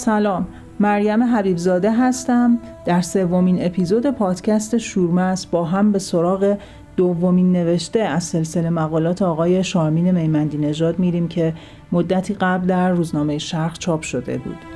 سلام. مریم حبیبزاده هستم. در سومین اپیزود پادکست شورمس با هم به سراغ دومین نوشته از سلسله مقالات آقای شارمین میمندی نژاد میریم که مدتی قبل در روزنامه شرق چاپ شده بود.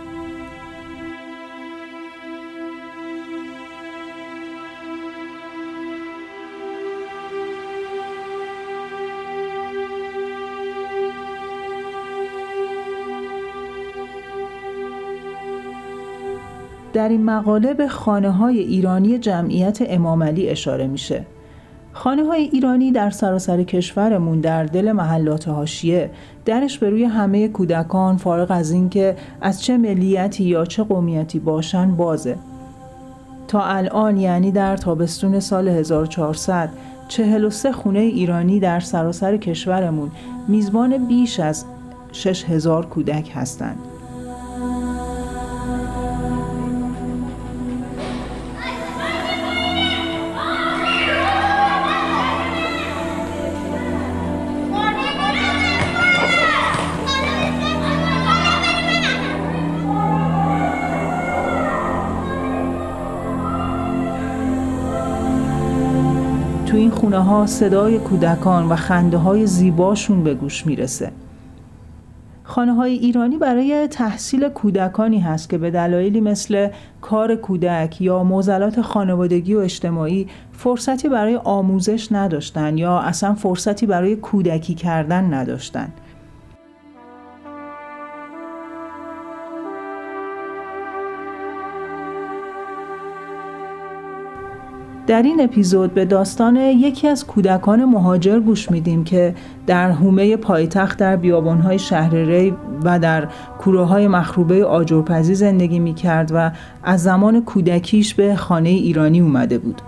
در این مقاله به خانه های ایرانی جمعیت امام علی اشاره میشه. خانه های ایرانی در سراسر کشورمون در دل محلات هاشیه درش به روی همه کودکان فارغ از اینکه از چه ملیتی یا چه قومیتی باشن بازه. تا الان یعنی در تابستون سال 1400 43 خونه ایرانی در سراسر کشورمون میزبان بیش از 6000 کودک هستند. تو این خونه ها صدای کودکان و خنده های زیباشون به گوش می‌رسه. خانه های ایرانی برای تحصیل کودکانی هست که به دلایلی مثل کار کودک یا موزلات خانوادگی و اجتماعی فرصتی برای آموزش نداشتن یا اصلا فرصتی برای کودکی کردن نداشتن. در این اپیزود به داستان یکی از کودکان مهاجر گوش میدیم که در حومه پایتخت در بیابانهای شهر ری و در کوره های مخروبه آجرپزی زندگی می‌کرد و از زمان کودکیش به خانه ایرانی اومده بود.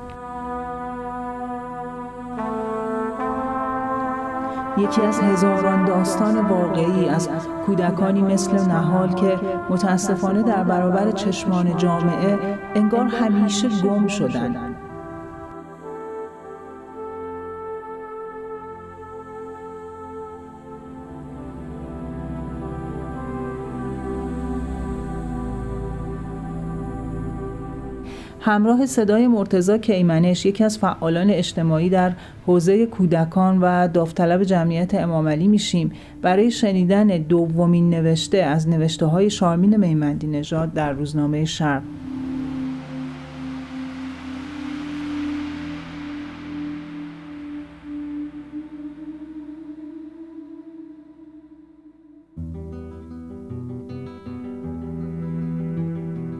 یکی از هزاران داستان واقعی از کودکانی مثل نهال که متاسفانه در برابر چشمان جامعه انگار همیشه گم شدن همراه صدای مرتزا کیمنش یکی از فعالان اجتماعی در حوزه کودکان و داوطلب جمعیت امامعلی میشیم برای شنیدن دومین نوشته از نوشته های شارمین میمندی نژاد در روزنامه شرق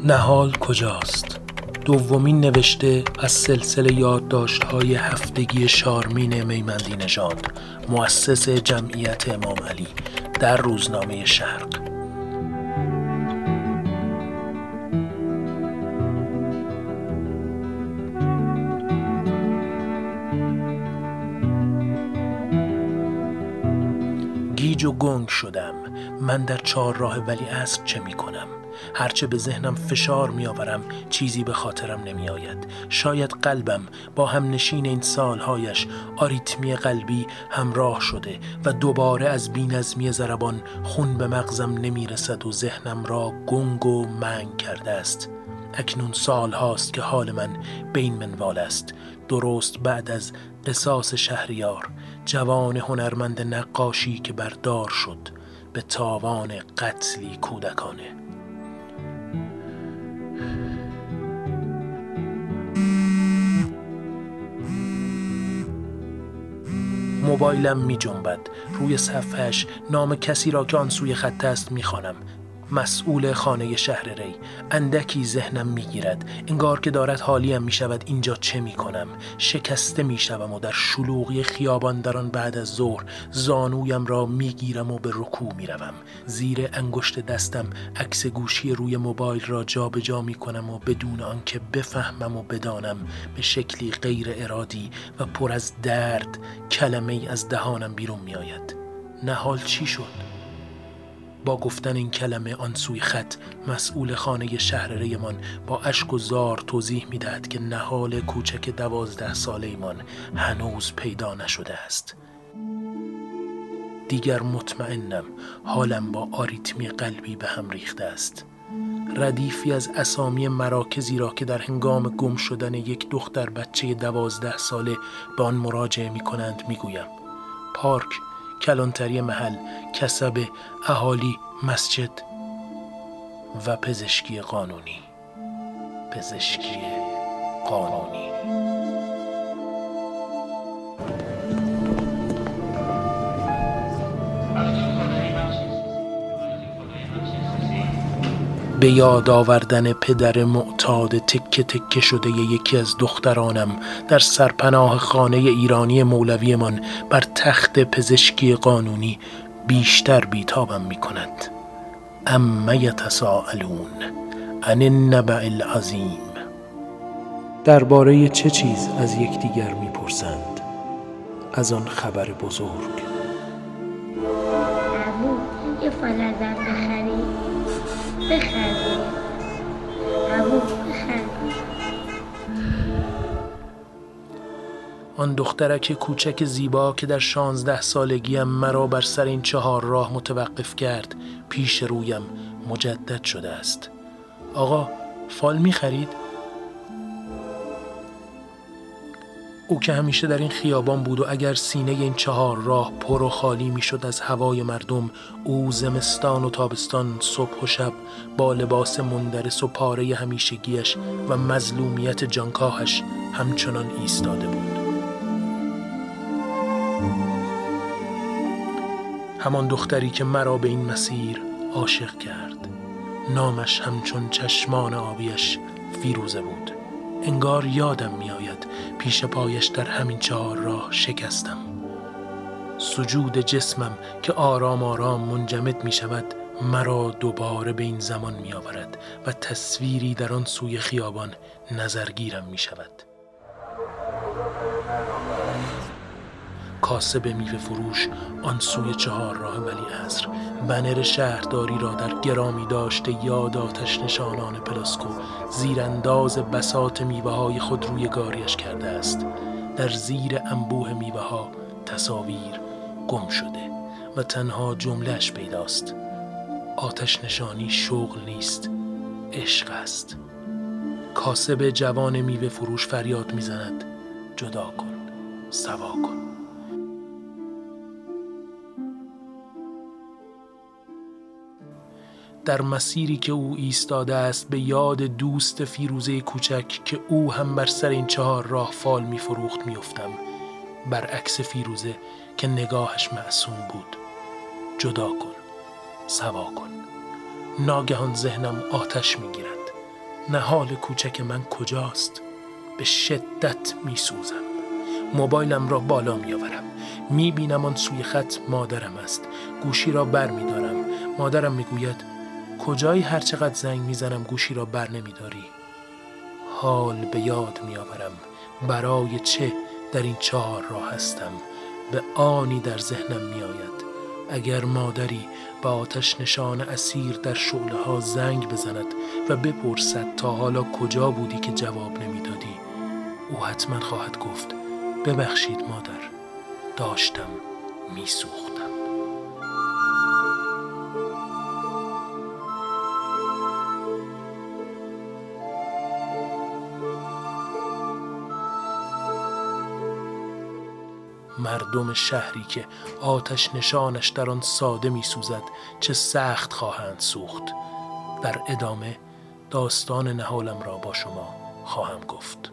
نهال کجاست؟ دومین نوشته از سلسله یادداشت‌های هفتگی شارمین میمندی نژاد مؤسس جمعیت امام علی در روزنامه شرق. گیج و گنگ شدم. من در چهارراه ولی اصر چه می کنم هرچه به ذهنم فشار میآورم چیزی به خاطرم نمی آید شاید قلبم با هم نشین این سالهایش آریتمی قلبی همراه شده و دوباره از بینظمی زربان خون به مغزم نمی رسد و ذهنم را گنگ و منگ کرده است. اکنون سال هاست که حال من بین منوال است. درست بعد از قصاص شهریار جوان هنرمند نقاشی که بردار شد به تاوان قتلی کودکانه. موبایلم می جنبد روی صفحش نام کسی را که آن سوی خط است می خانم. مسئول خانه شهر ری. اندکی ذهنم می‌گیرد. انگار که دارد حالیم می شود اینجا چه می کنم شکسته می شوم و در شلوغی خیابان در آن بعد از ظهر زانویم را می گیرم و به رکوع می روم زیر انگشت دستم عکس گوشی روی موبایل را جابجا جا می کنم و بدون آنکه بفهمم و بدانم به شکلی غیر ارادی و پر از درد کلمه از دهانم بیرون می آید نهال چی شد؟ با گفتن این کلمه آن سوی خط مسئول خانه شهر ریمان با اشک و زار توضیح می‌دهد که نهال کوچک دوازده ساله ایمان هنوز پیدا نشده است دیگر مطمئنم حالم با آریتمی قلبی به هم ریخته است ردیفی از اسامی مراکزی را که در هنگام گم شدن یک دختر بچه دوازده ساله به آن مراجعه می کنند می گویم. پارک، کلانتری محل، کسب، اهالی، مسجد و پزشکی قانونی. پزشکی قانونی. به یاد آوردن پدر معتاد تکه تکه شده یکی از دخترانم در سرپناه خانه ایرانی مولویمان بر تخت پزشکی قانونی بیشتر بیتابم می کند اما یتساءلون عن النبع العظیم. درباره چه چیز از یکدیگر می‌پرسند؟ از آن خبر بزرگ. یه آن دخترک کوچک زیبا که در شانزده سالگیم مرا بر سر این چهار راه متوقف کرد پیش رویم مجدد شده است آقا فال می خرید؟ او که همیشه در این خیابان بود و اگر سینه این چهار راه پر و خالی می‌شد از هوای مردم او زمستان و تابستان صبح و شب با لباس مندرس و پاره همیشگیش و مظلومیت جانکاهش همچنان ایستاده بود. همان دختری که مرا به این مسیر عاشق کرد. نامش همچون چشمان آبیش فیروزه بود. انگار یادم میآید پیش پایش در همین چهار راه شکستم. سجود جسمم که آرام آرام منجمد می شود مرا دوباره به این زمان می آورد و تصویری در آن سوی خیابان نظرگیرم می شود. کاسب میوه فروش آن سوی چهار راه ولی ازر بنر شهرداری را در گرامی داشته یاد آتش نشانان پلاسکو. زیرانداز بسات میوه های خود روی گاریش کرده است. در زیر انبوه میوه ها تصاویر گم شده و تنها جملهش پیداست. آتش نشانی شغل نیست عشق است. کاسب جوان میوه فروش فریاد می‌زند. جدا کن سوا کن. در مسیری که او ایستاده است به یاد دوست فیروزه کوچک که او هم بر سر این چهار راه فال می فروخت می افتم. برعکس فیروزه که نگاهش معصوم بود. جدا کن. سوا کن. ناگهان ذهنم آتش می گیرد نهال کوچک من کجاست؟ به شدت می سوزم موبایلم را بالا می آورم می بینم آن سوی خط مادرم است. گوشی را بر می دارم مادرم می گوید کجایی هر چقدر زنگ می‌زنم گوشی را بر نمیداری؟ حال به یاد میآورم برای چه در این چهار راه هستم؟ به آنی در ذهنم میآید. اگر مادری با آتش نشان اسیر در شعله ها زنگ بزند و بپرسد تا حالا کجا بودی که جواب نمی‌دادی او حتما خواهد گفت ببخشید مادر داشتم میسوخت. مردم شهری که آتش نشانش در آن ساده می سوزد چه سخت خواهند سوخت در ادامه داستان نهالم را با شما خواهم گفت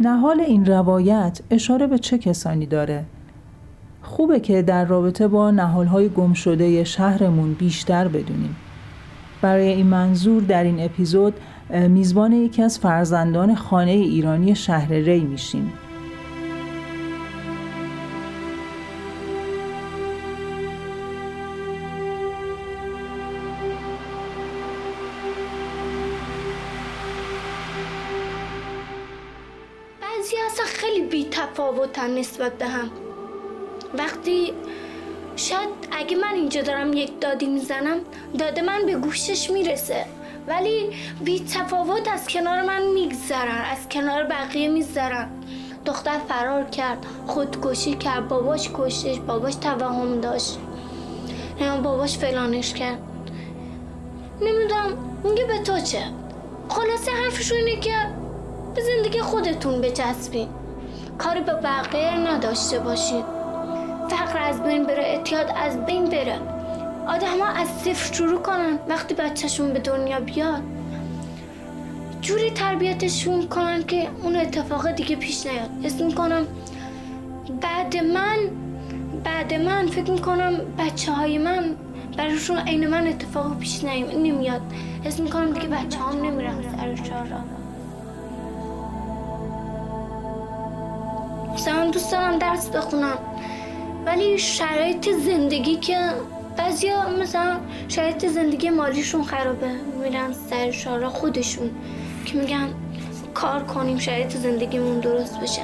نهال این روایت اشاره به چه کسانی داره؟ خوبه که در رابطه با نهالهای گم شده شهرمون بیشتر بدونیم. برای این منظور در این اپیزود میزبان یکی از فرزندان خانه ایرانی شهر ری میشیم. بعضی اصلا خیلی بی تفاوتن نسبت به هم. وقتی شاید اگه من اینجا دارم یک دادی می‌زنم داده من به گوشش می‌رسه. ولی بی تفاوت از کنار من میگذرن از کنار بقیه میگذرن دختر فرار کرد خودکشی کرد باباش کشتش باباش توهم داشت. نه باباش فلانش کرد. نمی‌دونم میگه به تو چه؟ خلاصه حرفش اینه که به زندگی خودتون بچسبین. کاری به بقیه نداشته باشین. فقر از بین بره اتیاد از بین بره. آدم ها از صفر شروع کنن وقتی بچهشون به دنیا بیاد جوری تربیتشون کنن که اون اتفاق دیگه پیش نیاد. اسم می‌کنم بعد من بعد من فکر می‌کنم بچه های من براشون عین من اتفاق پیش نمیاد. اسم می‌کنم دیگه بچه هم نمیرن سر چهارا مثلا دوست دارم درس بخونم. ولی شرایط زندگی که بعضیا مثلا شرایط زندگی مالیشون خرابه. میرن سر شارا خودشون که میگن کار کنیم شرایط زندگیمون درست بشه.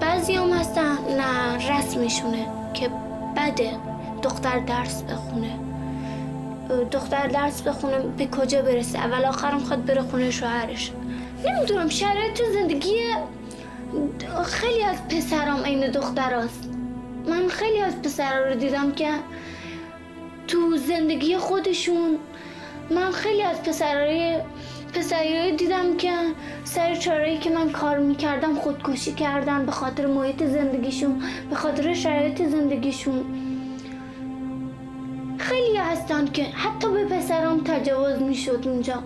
بعضی هم هستن نه رسمشونه که بده دختر درس بخونه. دختر درس بخونه به کجا برسه؟ اول آخرم خواد بره خونه شوهرش. نمی‌دونم شرایط زندگی خیلی از پسرام عین دختراست. من خیلی از پسرا رو دیدم که تو زندگی خودشون من خیلی از پسرای پسرایی دیدم که سر که من کار می‌کردم خودکشی کردن به خاطر محیط زندگیشون به خاطر شرایط زندگیشون. خیلی هستن که حتی به پسرام تجاوز می‌شد اونجا.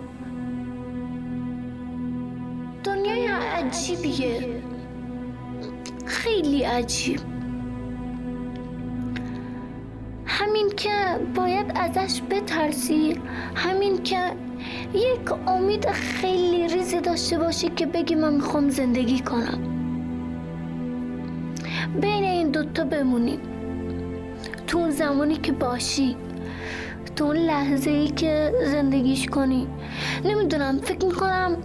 دنیای عجیبیه. خیلی عجیب. همین که باید ازش بترسی همین که یک امید خیلی ریزی داشته باشی که بگی من می‌خوام زندگی کنم. بین این دوتا بمونی. تو اون زمانی که باشی تو اون لحظه ای که زندگیش کنی. نمی‌دونم فکر می‌کنم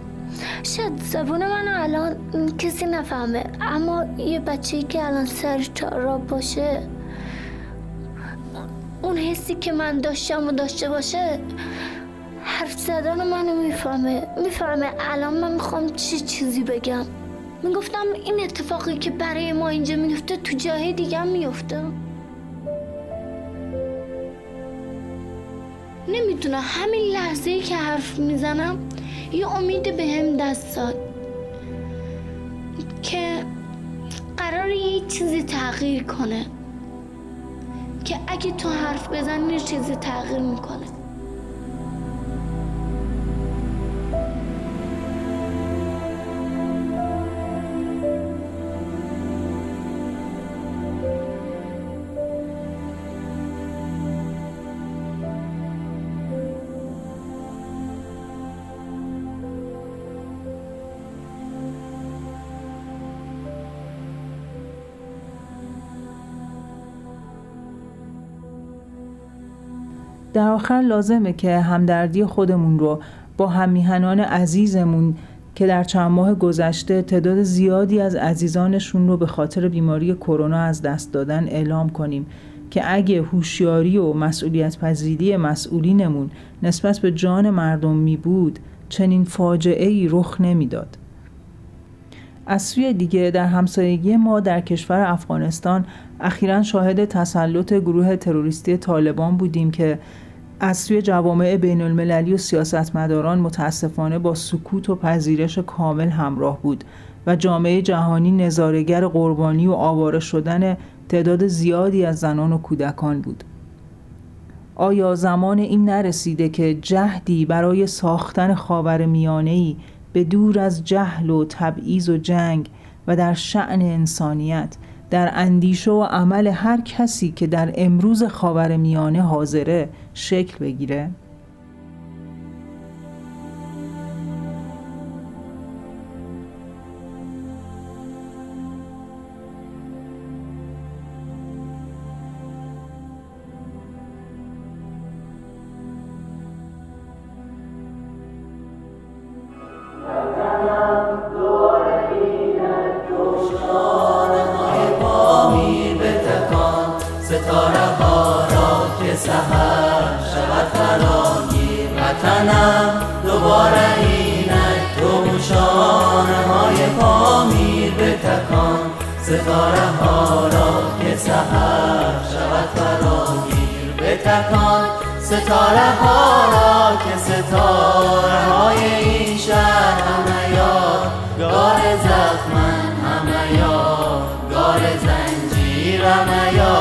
شاید زبون من الان کسی نفهمه اما یه بچه که الان سر چارا باشه اون حسی که من داشتم و داشته باشه حرف زدن منو می‌فهمه. می‌فهمه الان من می‌خوام چی چیزی بگم. می‌گفتم این اتفاقی که برای ما اینجا میفته تو جای دیگه هم میفته نمی‌دونم همین لحظه که حرف می‌زنم یه امید به هم دست داد. که قرار یه چیزی تغییر کنه. که تو حرف بزنی چیزی تغییر می‌کنه. در آخر لازمه که همدردی خودمون رو با همیهنان عزیزمون که در چند ماه گذشته تعداد زیادی از عزیزانشون رو به خاطر بیماری کرونا از دست دادن اعلام کنیم که اگه هوشیاری و مسئولیت پذیری مسئولینمون نسبت به جان مردم می بود چنین فاجعه ای رخ نمی‌داد. از سوی دیگه در همسایگی ما در کشور افغانستان اخیرا شاهد تسلط گروه تروریستی طالبان بودیم که از سوی جوامع بین المللی و سیاستمداران متاسفانه با سکوت و پذیرش کامل همراه بود و جامعه جهانی نظارگر قربانی و آواره شدن تعداد زیادی از زنان و کودکان بود. آیا زمان این نرسیده که جهدی برای ساختن خاور میانهی به دور از جهل و تبعیض و جنگ و در شعن انسانیت در اندیشه و عمل هر کسی که در امروز خاور میانه حاضره شکل بگیره؟ ستاره ها را که سهر شود فراگیر بتکان. ستاره ها را که ستاره های این شهر همه یاد. گار زخمن همه یاد. گار زنجیر یاد.